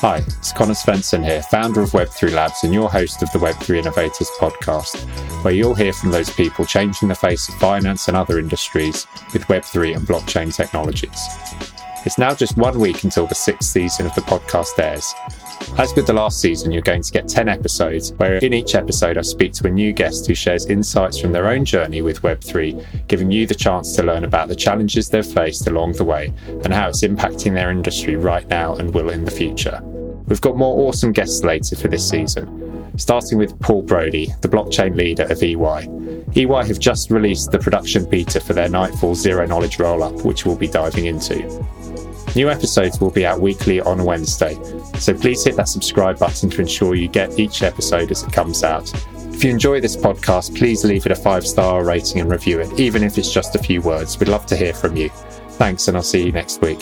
Hi, it's Conor Svensson here, founder of Web3 Labs and your host of the Web3 Innovators podcast, where you'll hear from those people changing the face of finance and other industries with Web3 and blockchain technologies. It's now just one week until the sixth season of the podcast airs. As with the last season, you're going to get 10 episodes, where in each episode I speak to a new guest who shares insights from their own journey with Web3, giving you the chance to learn about the challenges they've faced along the way and how it's impacting their industry right now and will in the future. We've got more awesome guests later for this season, starting with Paul Brody, the blockchain leader of EY. EY have just released the production beta for their Nightfall Zero Knowledge rollup, which we'll be diving into. New episodes will be out weekly on Wednesday, so please hit that subscribe button to ensure you get each episode as it comes out. If you enjoy this podcast, please leave it a five star rating and review it, even if it's just a few words. We'd love to hear from you. Thanks, and I'll see you next week.